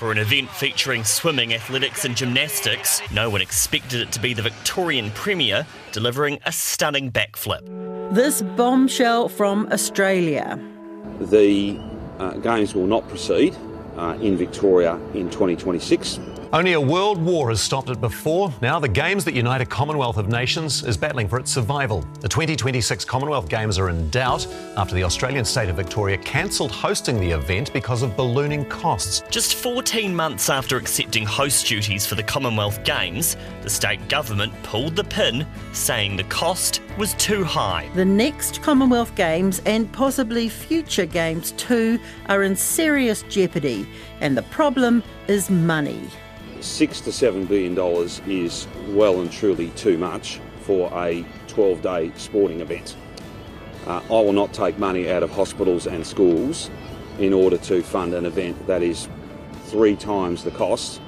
For an event featuring swimming, athletics, and gymnastics, no one expected it to be the Victorian Premier delivering a stunning backflip. This bombshell from Australia. The uh, Games will not proceed uh, in Victoria in 2026. Only a world war has stopped it before. Now, the Games that unite a Commonwealth of Nations is battling for its survival. The 2026 Commonwealth Games are in doubt after the Australian state of Victoria cancelled hosting the event because of ballooning costs. Just 14 months after accepting host duties for the Commonwealth Games, the state government pulled the pin, saying the cost was too high. The next Commonwealth Games and possibly future Games too are in serious jeopardy, and the problem is money six to seven billion dollars is well and truly too much for a 12 day sporting event. Uh, I will not take money out of hospitals and schools in order to fund an event that is three times the cost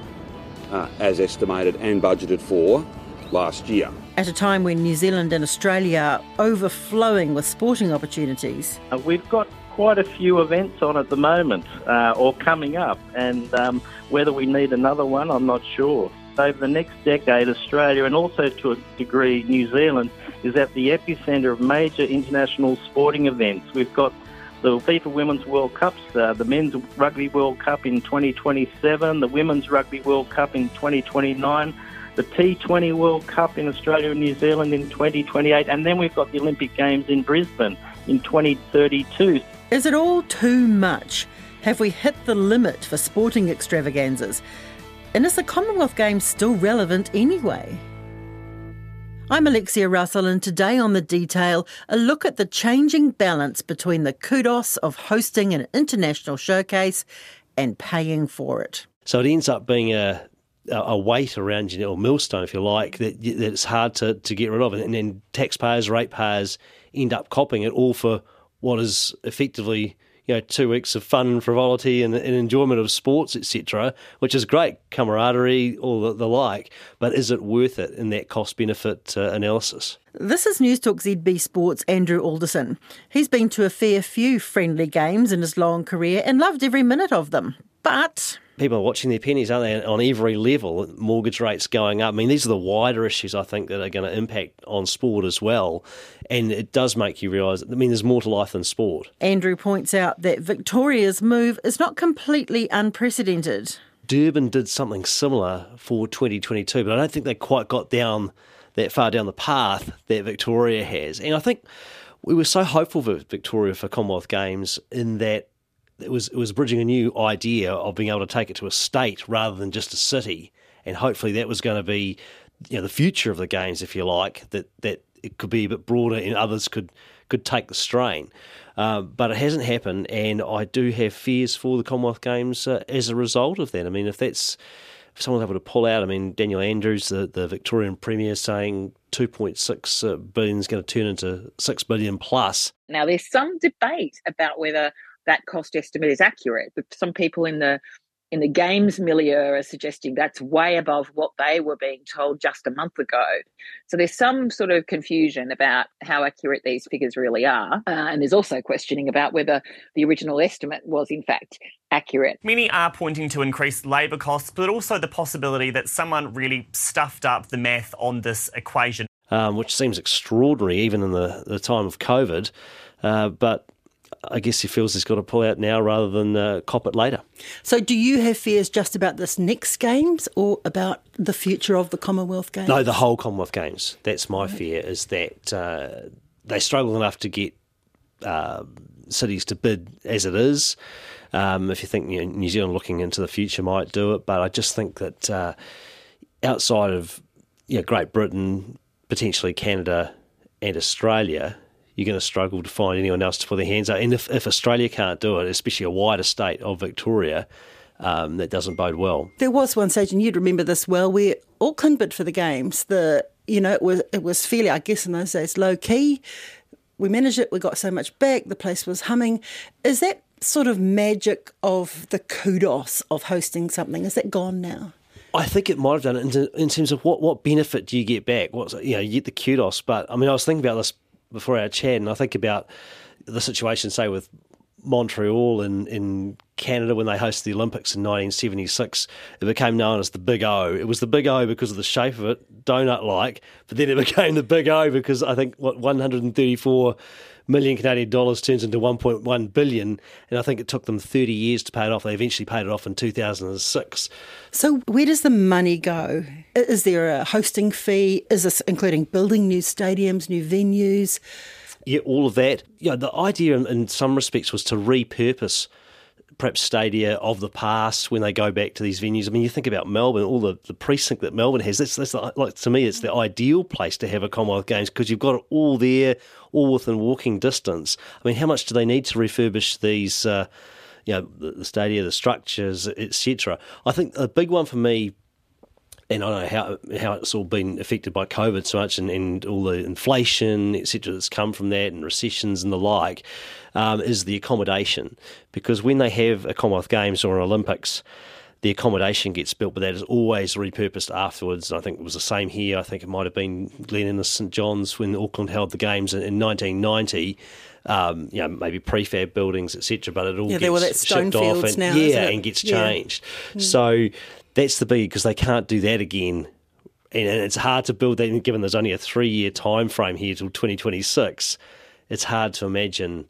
uh, as estimated and budgeted for last year. At a time when New Zealand and Australia are overflowing with sporting opportunities. Uh, we've got quite a few events on at the moment uh, or coming up, and um, whether we need another one, I'm not sure. Over the next decade, Australia and also to a degree New Zealand is at the epicentre of major international sporting events. We've got the FIFA Women's World Cups, uh, the Men's Rugby World Cup in 2027, the Women's Rugby World Cup in 2029 the T20 World Cup in Australia and New Zealand in 2028, and then we've got the Olympic Games in Brisbane in 2032. Is it all too much? Have we hit the limit for sporting extravaganzas? And is the Commonwealth Games still relevant anyway? I'm Alexia Russell, and today on The Detail, a look at the changing balance between the kudos of hosting an international showcase and paying for it. So it ends up being a, a weight around you, or millstone, if you like, that, that it's hard to, to get rid of. And then taxpayers, ratepayers end up copping it all for what is effectively you know two weeks of fun and frivolity and, and enjoyment of sports etc which is great camaraderie all the, the, like but is it worth it in that cost benefit uh, analysis this is News Talk ZB Sports Andrew Alderson. He's been to a fair few friendly games in his long career and loved every minute of them. But people are watching their pennies, aren't they, on every level? Mortgage rates going up. I mean, these are the wider issues I think that are going to impact on sport as well. And it does make you realise, I mean, there's more to life than sport. Andrew points out that Victoria's move is not completely unprecedented. Durban did something similar for 2022, but I don't think they quite got down that far down the path that Victoria has. And I think we were so hopeful for Victoria for Commonwealth Games in that it was it was bridging a new idea of being able to take it to a state rather than just a city, and hopefully that was going to be you know the future of the games, if you like. That that it could be a bit broader and others could could take the strain. Uh, but it hasn't happened, and I do have fears for the Commonwealth Games uh, as a result of that. I mean, if that's if someone's able to pull out, I mean, Daniel Andrews, the, the Victorian Premier, saying 2.6 uh, is going to turn into 6 billion plus. Now, there's some debate about whether that cost estimate is accurate. But some people in the in the games milieu are suggesting that's way above what they were being told just a month ago. So there's some sort of confusion about how accurate these figures really are. Uh, and there's also questioning about whether the original estimate was, in fact, accurate. Many are pointing to increased labour costs, but also the possibility that someone really stuffed up the math on this equation. Um, which seems extraordinary even in the, the time of COVID. Uh, but I guess he feels he's got to pull out now rather than uh, cop it later. So, do you have fears just about this next Games or about the future of the Commonwealth Games? No, the whole Commonwealth Games. That's my fear, is that uh, they struggle enough to get uh, cities to bid as it is. Um, if you think you know, New Zealand looking into the future might do it, but I just think that uh, outside of you know, Great Britain, potentially Canada and Australia, you're going to struggle to find anyone else to put their hands up. And if, if Australia can't do it, especially a wider state of Victoria, um, that doesn't bode well. There was one stage, and you'd remember this well, where Auckland bid for the games. The you know it was it was fairly, I guess, in those days, low key. We managed it. We got so much back. The place was humming. Is that sort of magic of the kudos of hosting something? Is that gone now? I think it might have done it in, in terms of what, what benefit do you get back? What's you know you get the kudos, but I mean I was thinking about this before our chat, and I think about the situation, say with Montreal in, in Canada when they hosted the Olympics in 1976. It became known as the Big O. It was the Big O because of the shape of it, donut like, but then it became the Big O because I think, what, 134 million Canadian dollars turns into 1.1 billion, and I think it took them 30 years to pay it off. They eventually paid it off in 2006. So, where does the money go? Is there a hosting fee? Is this including building new stadiums, new venues? Yeah, all of that. Yeah, the idea in, some respects was to repurpose perhaps stadia of the past when they go back to these venues. I mean, you think about Melbourne, all the, the precinct that Melbourne has. That's, that's the, like to me, it's the ideal place to have a Commonwealth Games because you've got it all there, all within walking distance. I mean, how much do they need to refurbish these? Uh, you know, the, the stadia, the structures, etc. I think a big one for me and I don't know how how it's all been affected by COVID so much, and, and all the inflation, etc., that's come from that, and recessions and the like, um, is the accommodation. Because when they have a Commonwealth Games or an Olympics, the accommodation gets built, but that is always repurposed afterwards. I think it was the same here. I think it might have been Glen Innes St John's when Auckland held the games in, in 1990. Um, you know, maybe prefab buildings, etc. But it all yeah, gets shipped off and now, yeah, and gets yeah. changed. Mm. So that's the big because they can't do that again. And, it's hard to build that, given there's only a three year time frame here till 2026. It's hard to imagine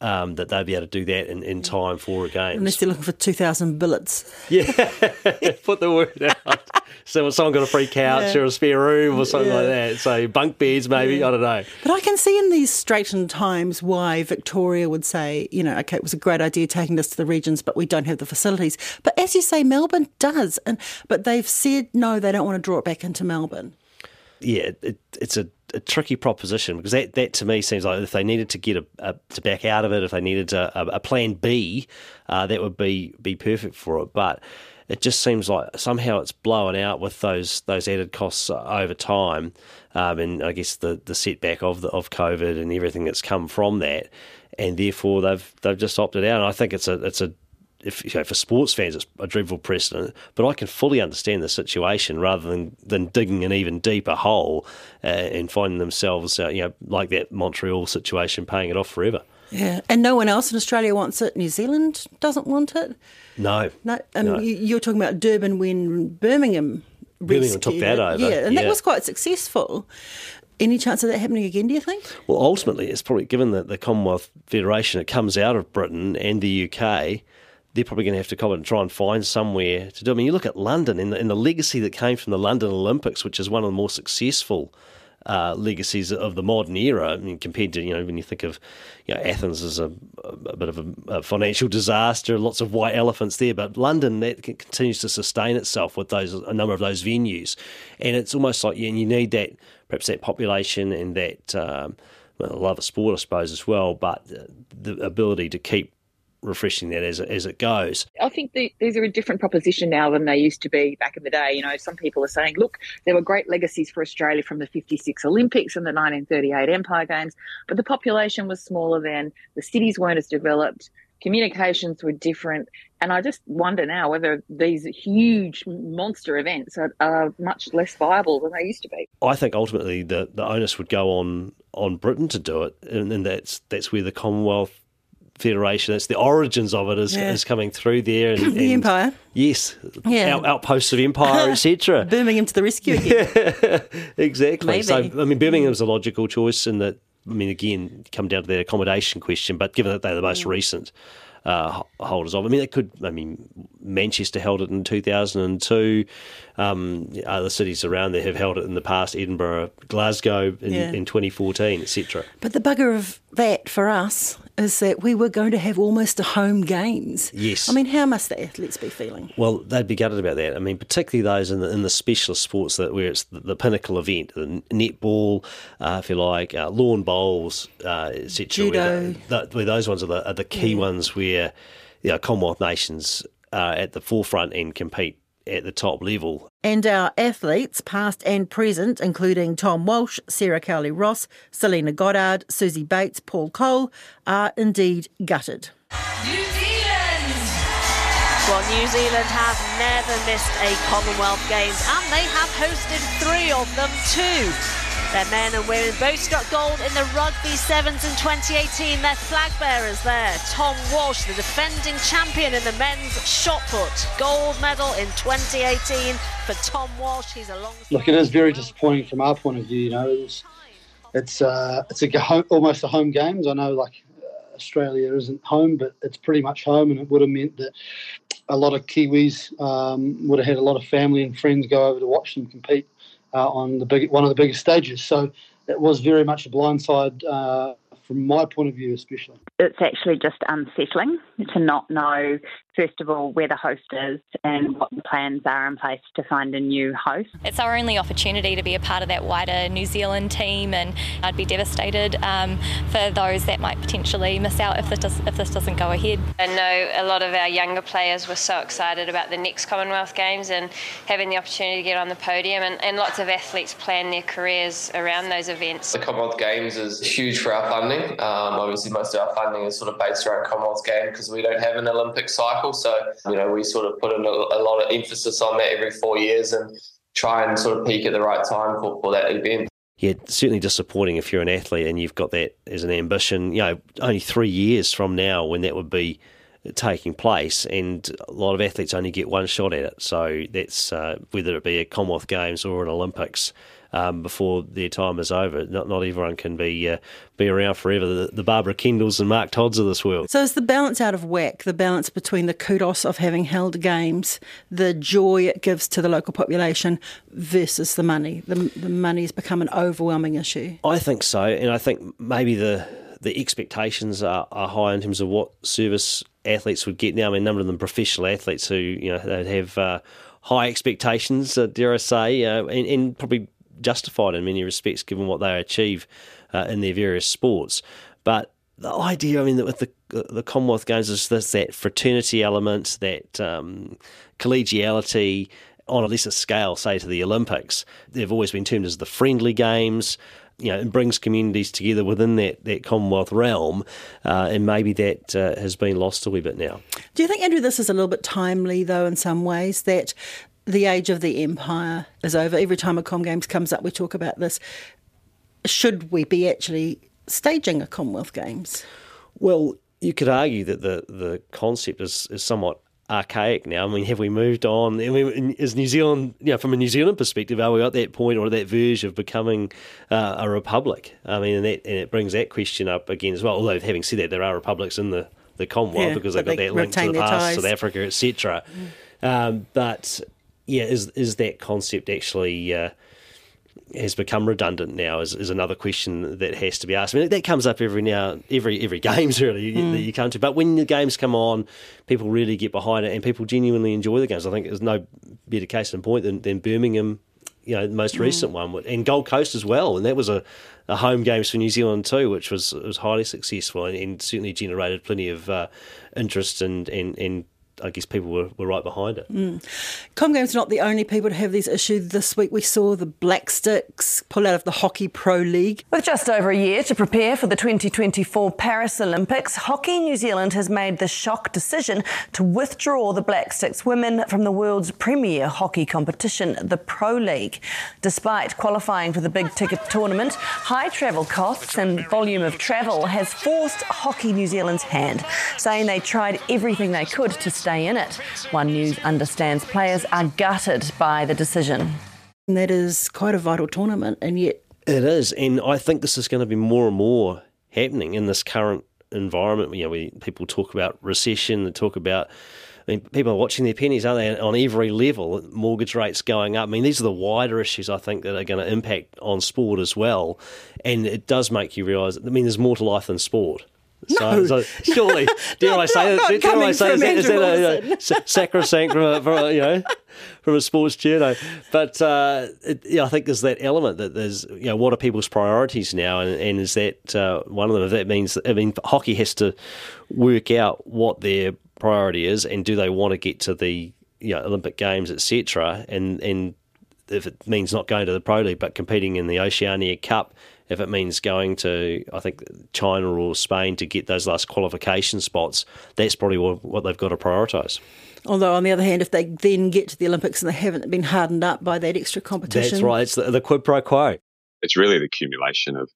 um, that they'll be able to do that in, in time for a game. Unless they're looking for 2,000 billets. Yeah, put the word out. So someone got a free couch yeah. or a spare room or something yeah. like that. So bunk beds, maybe, yeah. I don't know. But I can see in these straitened times why Victoria would say, you know, okay, it was a great idea taking this to the regions, but we don't have the facilities. But as you say, Melbourne does. and But they've said, no, they don't want to draw it back into Melbourne. Yeah, it, it's a a tricky proposition because that, that to me seems like if they needed to get a, a to back out of it, if they needed a, a plan B, uh, that would be be perfect for it. But it just seems like somehow it's blowing out with those those added costs over time, um, and I guess the the setback of the, of COVID and everything that's come from that, and therefore they've they've just opted out. And I think it's a it's a if you know, for sports fans, it's a dreadful precedent. But I can fully understand the situation rather than, than digging an even deeper hole uh, and finding themselves, uh, you know, like that Montreal situation, paying it off forever. Yeah, and no one else in Australia wants it. New Zealand doesn't want it. No, no. Um, no. You, are talking about Durban when Birmingham. Birmingham took that over. Yeah, and yeah. that was quite successful. Any chance of that happening again, do you think? Well, ultimately, it's probably given that the Commonwealth Federation, it comes out of Britain and the UK, they're probably going to have to come and try and find somewhere to do. I mean, you look at London and the, and the legacy that came from the London Olympics, which is one of the more successful uh, legacies of the modern era. I mean, compared to you know when you think of you know Athens as a, a bit of a, a, financial disaster, lots of white elephants there, but London that continues to sustain itself with those a number of those venues, and it's almost like and you need that perhaps that population and that. Um, well, love of sport, I suppose, as well, but the ability to keep refreshing that as, as it goes. I think the, these are a different proposition now than they used to be back in the day. You know, some people are saying, look, there were great legacies for Australia from the 56 Olympics and the 1938 Empire Games, but the population was smaller then, the cities weren't as developed, communications were different. And I just wonder now whether these huge monster events are, are, much less viable than they used to be. I think ultimately the, the onus would go on on Britain to do it, and, and that's that's where the Commonwealth Federation. It's the origins of it is, yeah. is coming through there. And, the and, empire. Yes. Yeah. Out, outposts of empire, etc. Birmingham to the rescue again. exactly. Maybe. So, I mean, Birmingham's a logical choice in that, I mean, again, come down to the accommodation question, but given that they're the most mm. recent uh, holders of. I mean, they could. I mean, Manchester held it in 2002. Um, other cities around there have held it in the past. Edinburgh, Glasgow in, yeah. in 2014, etc. But the bugger of that for us is that we were going to have almost a home games. Yes. I mean, how must the athletes be feeling? Well, they'd be gutted about that. I mean, particularly those in the, in the specialist sports that where it's the, the pinnacle event, the netball, uh, if you like, uh, lawn bowls, uh, etc. Judo. Where, the, where, those ones are the, are the key yeah. ones where you know, Commonwealth nations are at the forefront and compete at the top level. And our athletes, past and present, including Tom Walsh, Sarah Cowley Ross, Selena Goddard, Suzie Bates, Paul Coll, are indeed gutted. New Zealand! Well, New Zealand have never missed a Commonwealth Games and they have hosted three of them too. Their men and women both got gold in the Rugby Sevens in 2018. Their flag bearers there. Tom Walsh, the defending champion in the men's shot put. Gold medal in 2018 for Tom Walsh. He's along. Look, it is very disappointing from our point of view. You know, it's it's, uh, it's a home, almost a home games. I know, like Australia isn't home, but it's pretty much home, and it would have meant that a lot of Kiwis um, would have had a lot of family and friends go over to watch them compete uh, on the big, one of the biggest stages. So it was very much a blindside uh, from my point of view, especially. It's actually just unsettling to not know, first of all, where the host is and what the plans are in place to find a new host. It's our only opportunity to be a part of that wider New Zealand team, and I'd be devastated um, for those that might potentially miss out if this, does, if this doesn't go ahead. I know a lot of our younger players were so excited about the next Commonwealth Games and having the opportunity to get on the podium, and, and lots of athletes plan their careers around those events. The Commonwealth Games is huge for our funding. Um, obviously, most of our funding is sort of based around Commonwealth Games because we don't have an Olympic cycle. So, you know, we sort of put in a, a, lot of emphasis on that every four years and try and sort of peak at the right time for, for that event. Yeah, certainly disappointing if you're an athlete and you've got that as an ambition. You know, only three years from now when that would be taking place, and a lot of athletes only get one shot at it. So that's uh, whether it be a Commonwealth Games or an Olympics um, before their time is over. Not not everyone can be uh, be around forever. The, the Barbara Kendalls and Mark Todds of this world. So is the balance out of whack? The balance between the kudos of having held games, the joy it gives to the local population, versus the money. The the money has become an overwhelming issue. I think so, and I think maybe the the expectations are, are high in terms of what service athletes would get now. I mean, a number of them professional athletes who you know they'd have uh, high expectations, uh, dare I say, uh, and, and, probably justified in many respects given what they achieve uh, in their various sports. But the idea, I mean, with the the Commonwealth Games is this that fraternity element, that um, collegiality on a lesser scale, say to the Olympics. They've always been termed as the friendly games. You know, it brings communities together within that, that Commonwealth realm, uh, and maybe that uh, has been lost a wee bit now. Do you think, Andrew, this is a little bit timely, though, in some ways, that the age of the empire is over. Every time a Com Games comes up, we talk about this. Should we be actually staging a Commonwealth Games? Well, you could argue that the, the concept is, is somewhat archaic now. I mean, have we moved on? I mean, is New Zealand, you know, from a New Zealand perspective, are we at that point or that verge of becoming uh, a republic? I mean, and, that, and it brings that question up again as well. Although, having said that, there are republics in the, the Commonwealth yeah, because they've got they that link to the past, South Africa, etc. Mm. Um, but yeah, is is that concept actually uh, has become redundant now? Is, is another question that has to be asked. I mean, that comes up every now every every games really mm. that you come to. But when the games come on, people really get behind it, and people genuinely enjoy the games. I think there's no better case in point than, than Birmingham. You know, the most mm. recent one, and Gold Coast as well, and that was a, a home games for New Zealand too, which was was highly successful and, and certainly generated plenty of uh, interest and, and and I guess people were, were right behind it. Mm. Comgame's not the only people to have these issues. This week we saw the Black Sticks pull out of the Hockey Pro League. With just over a year to prepare for the 2024 Paris Olympics, Hockey New Zealand has made the shock decision to withdraw the Black Sticks women from the world's premier hockey competition, the Pro League. Despite qualifying for the big ticket tournament, high travel costs and volume of travel has forced Hockey New Zealand's hand, saying they tried everything they could to stay stay in it. One News understands players are gutted by the decision. And that is quite a vital tournament, and yet. It is, and I think this is going to be more and more happening in this current environment. You know, we, people talk about recession, they talk about I mean, people are watching their pennies, aren't they? On every level, mortgage rates going up. I mean, these are the wider issues I think that are going to impact on sport as well. And it does make you realise. I mean, there's more to life than sport. No. So, so surely, dare I say that? Dare I say is that, is that a, sacrosanct from a, from a, you know from a sports journal? But uh, it, yeah, I think there's that element that there's you know what are people's priorities now, and, and is that uh, one of them? If that means I mean hockey has to work out what their priority is, and do they want to get to the you know, Olympic Games, etc. And and if it means not going to the Pro League but competing in the Oceania Cup if it means going to, I think, China or Spain to get those last qualification spots, that's probably what, what they've got to prioritise. Although, on the other hand, if they then get to the Olympics and they haven't been hardened up by that extra competition. That's right. It's the, the quid pro quo. it's really the accumulation of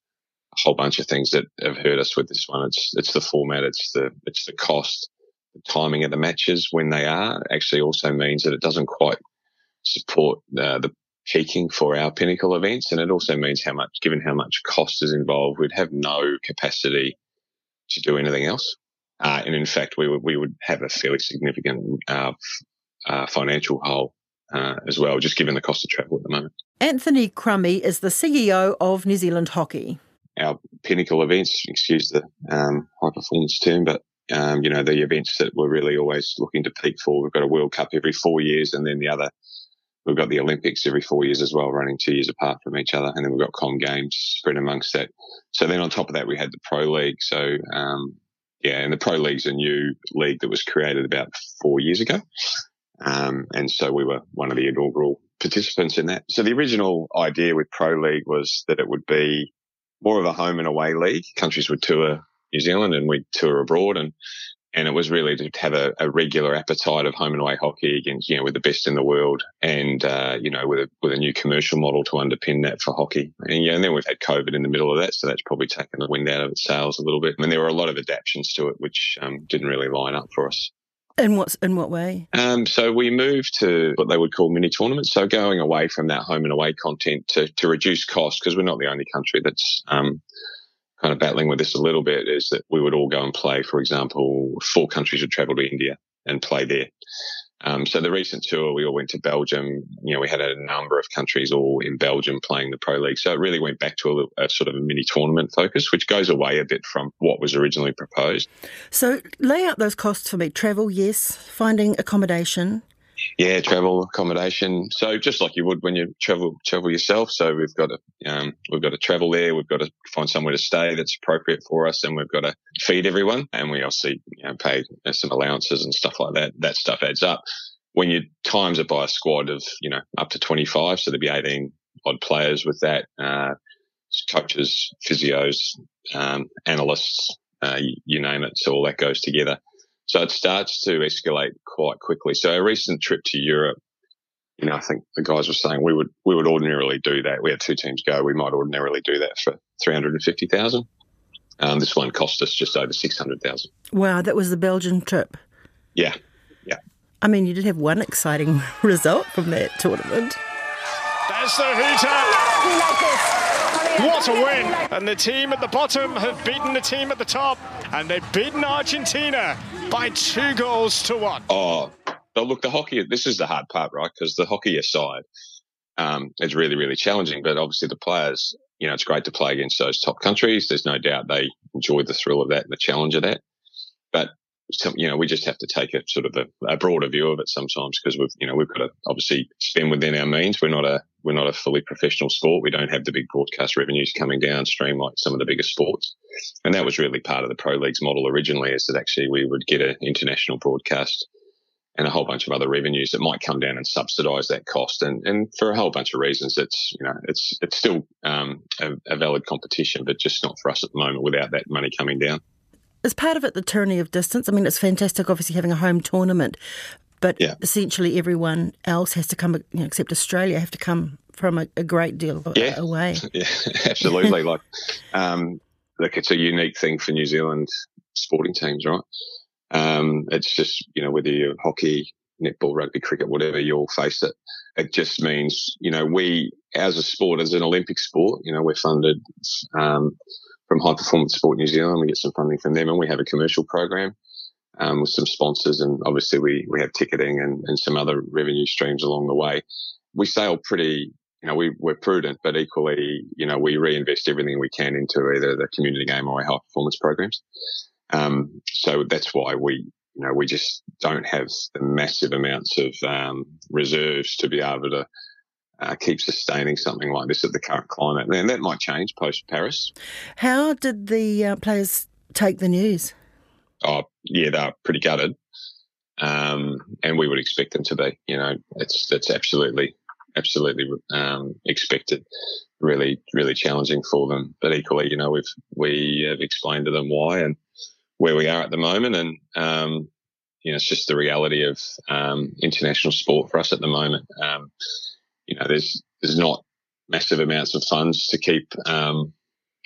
a whole bunch of things that have hurt us with this one. It's it's the format, it's the it's the cost, the timing of the matches when they are actually also means that it doesn't quite support uh, the peaking for our pinnacle events, and it also means how much, given how much cost is involved, we'd have no capacity to do anything else. Uh, and in fact, we would we would have a fairly significant uh, uh, financial hole uh, as well, just given the cost of travel at the moment. Anthony Crummy is the CEO of New Zealand Hockey. Our pinnacle events, excuse the um, high performance term, but um, you know the events that we're really always looking to peak for. We've got a World Cup every four years, and then the other we've got the Olympics every four years as well, running two years apart from each other, and then we've got Com Games spread amongst that. So then on top of that, we had the Pro League. So um, yeah, and the Pro League's a new league that was created about four years ago. Um, and so we were one of the inaugural participants in that. So the original idea with Pro League was that it would be more of a home and away league. Countries would tour New Zealand and we'd tour abroad and and it was really to have a, a, regular appetite of home and away hockey against, you know, with the best in the world and, uh, you know, with a, with a new commercial model to underpin that for hockey. And, yeah, and then we've had COVID in the middle of that. So that's probably taken the wind out of its sails a little bit. And there were a lot of adaptations to it, which um, didn't really line up for us. In what in what way? Um, so we moved to what they would call mini tournaments. So going away from that home and away content to, to reduce costs because we're not the only country that's um, kind of battling with this a little bit is that we would all go and play, for example, four countries would travel to India and play there. Um, so the recent tour, we all went to Belgium. You know, we had a number of countries all in Belgium playing the Pro League. So it really went back to a, a, sort of a mini tournament focus, which goes away a bit from what was originally proposed. So lay out those costs for me. Travel, yes. Finding accommodation, yeah, travel, accommodation. So just like you would when you travel travel yourself. So we've got to um, we've got to travel there. We've got to find somewhere to stay that's appropriate for us, and we've got to feed everyone. And we also you know, pay some allowances and stuff like that. That stuff adds up. When you times it by a squad of you know up to twenty five, so there'd be eighteen odd players with that. Uh, coaches, physios, um, analysts, uh, you, you name it. So all that goes together. So it starts to escalate quite quickly. So a recent trip to Europe, you know, I think the guys were saying we would we would ordinarily do that. We had two teams go. We might ordinarily do that for three hundred and fifty thousand. Um, this one cost us just over six hundred thousand. Wow, that was the Belgian trip. Yeah, yeah. I mean, you did have one exciting result from that tournament. That's the hooter. What a win! And the team at the bottom have beaten the team at the top, and they've beaten Argentina by two goals to one. Oh, but look, the hockey, this is the hard part, right? Because the hockey aside, um, it's really, really challenging. But obviously, the players, you know, it's great to play against those top countries. There's no doubt they enjoy the thrill of that and the challenge of that. But some, you know, we just have to take a sort of a, a broader view of it sometimes because we've, you know, we've got to obviously spend within our means. We're not a, we're not a fully professional sport. We don't have the big broadcast revenues coming downstream like some of the bigger sports. And that was really part of the Pro Leagues model originally is that actually we would get an international broadcast and a whole bunch of other revenues that might come down and subsidise that cost. And, and for a whole bunch of reasons, it's, you know, it's, it's still um, a, a valid competition, but just not for us at the moment without that money coming down. Is part of it the tyranny of distance? I mean, it's fantastic, obviously, having a home tournament, but yeah. essentially everyone else has to come, you know, except Australia, have to come from a, a great deal yeah. away. Yeah, absolutely. like, um, like it's a unique thing for New Zealand sporting teams, right? Um, it's just you know whether you're hockey, netball, rugby, cricket, whatever, you'll face it. It just means you know we as a sport, as an Olympic sport, you know we're funded. Um, from High Performance Sport New Zealand. We get some funding from them, and we have a commercial program um, with some sponsors, and obviously we we have ticketing and, and some other revenue streams along the way. We sail pretty. You know, we, we're prudent, but equally, you know, we reinvest everything we can into either the community game or our high performance programs. Um, so that's why we, you know, we just don't have the massive amounts of um, reserves to be able to uh, keep sustaining something like this at the current climate. And that might change post Paris. How did the uh, players take the news? Oh, yeah, they're pretty gutted. Um, and we would expect them to be. You know, it's that's absolutely, absolutely um, expected. Really, really challenging for them. But equally, you know, we've we have explained to them why and where we are at the moment, and um, you know, it's just the reality of um, international sport for us at the moment. You know, there's there's not massive amounts of funds to keep um,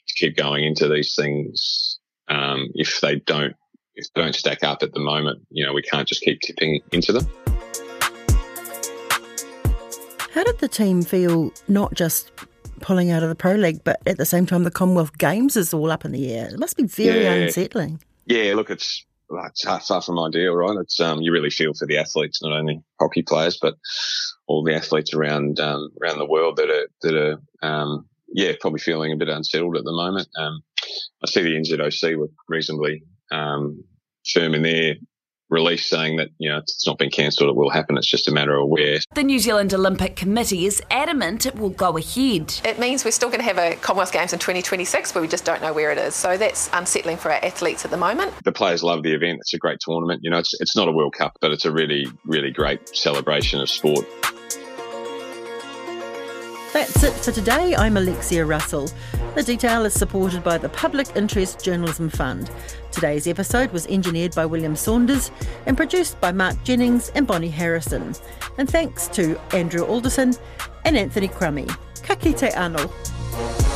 to keep going into these things. Um, if they don't if they don't stack up at the moment, you know, we can't just keep tipping into them. How did the team feel not just pulling out of the Pro League, but at the same time the Commonwealth Games is all up in the air? It must be very yeah. unsettling. Yeah, look, it's it's far from ideal, right? It's um, you really feel for the athletes, not only hockey players, but all the athletes around um, around the world that are that are um, yeah probably feeling a bit unsettled at the moment. Um, I see the NZOC were reasonably um, firm in their release saying that you know it's not been cancelled, it will happen. It's just a matter of where. The New Zealand Olympic Committee is adamant it will go ahead. It means we're still going to have a Commonwealth Games in 2026, but we just don't know where it is. So that's unsettling for our athletes at the moment. The players love the event. It's a great tournament. You know, it's it's not a World Cup, but it's a really really great celebration of sport. That's it for today. I'm Alexia Russell. The detail is supported by the Public Interest Journalism Fund. Today's episode was engineered by William Saunders and produced by Mark Jennings and Bonnie Harrison. And thanks to Andrew Alderson and Anthony Crummy. Ka kite anō.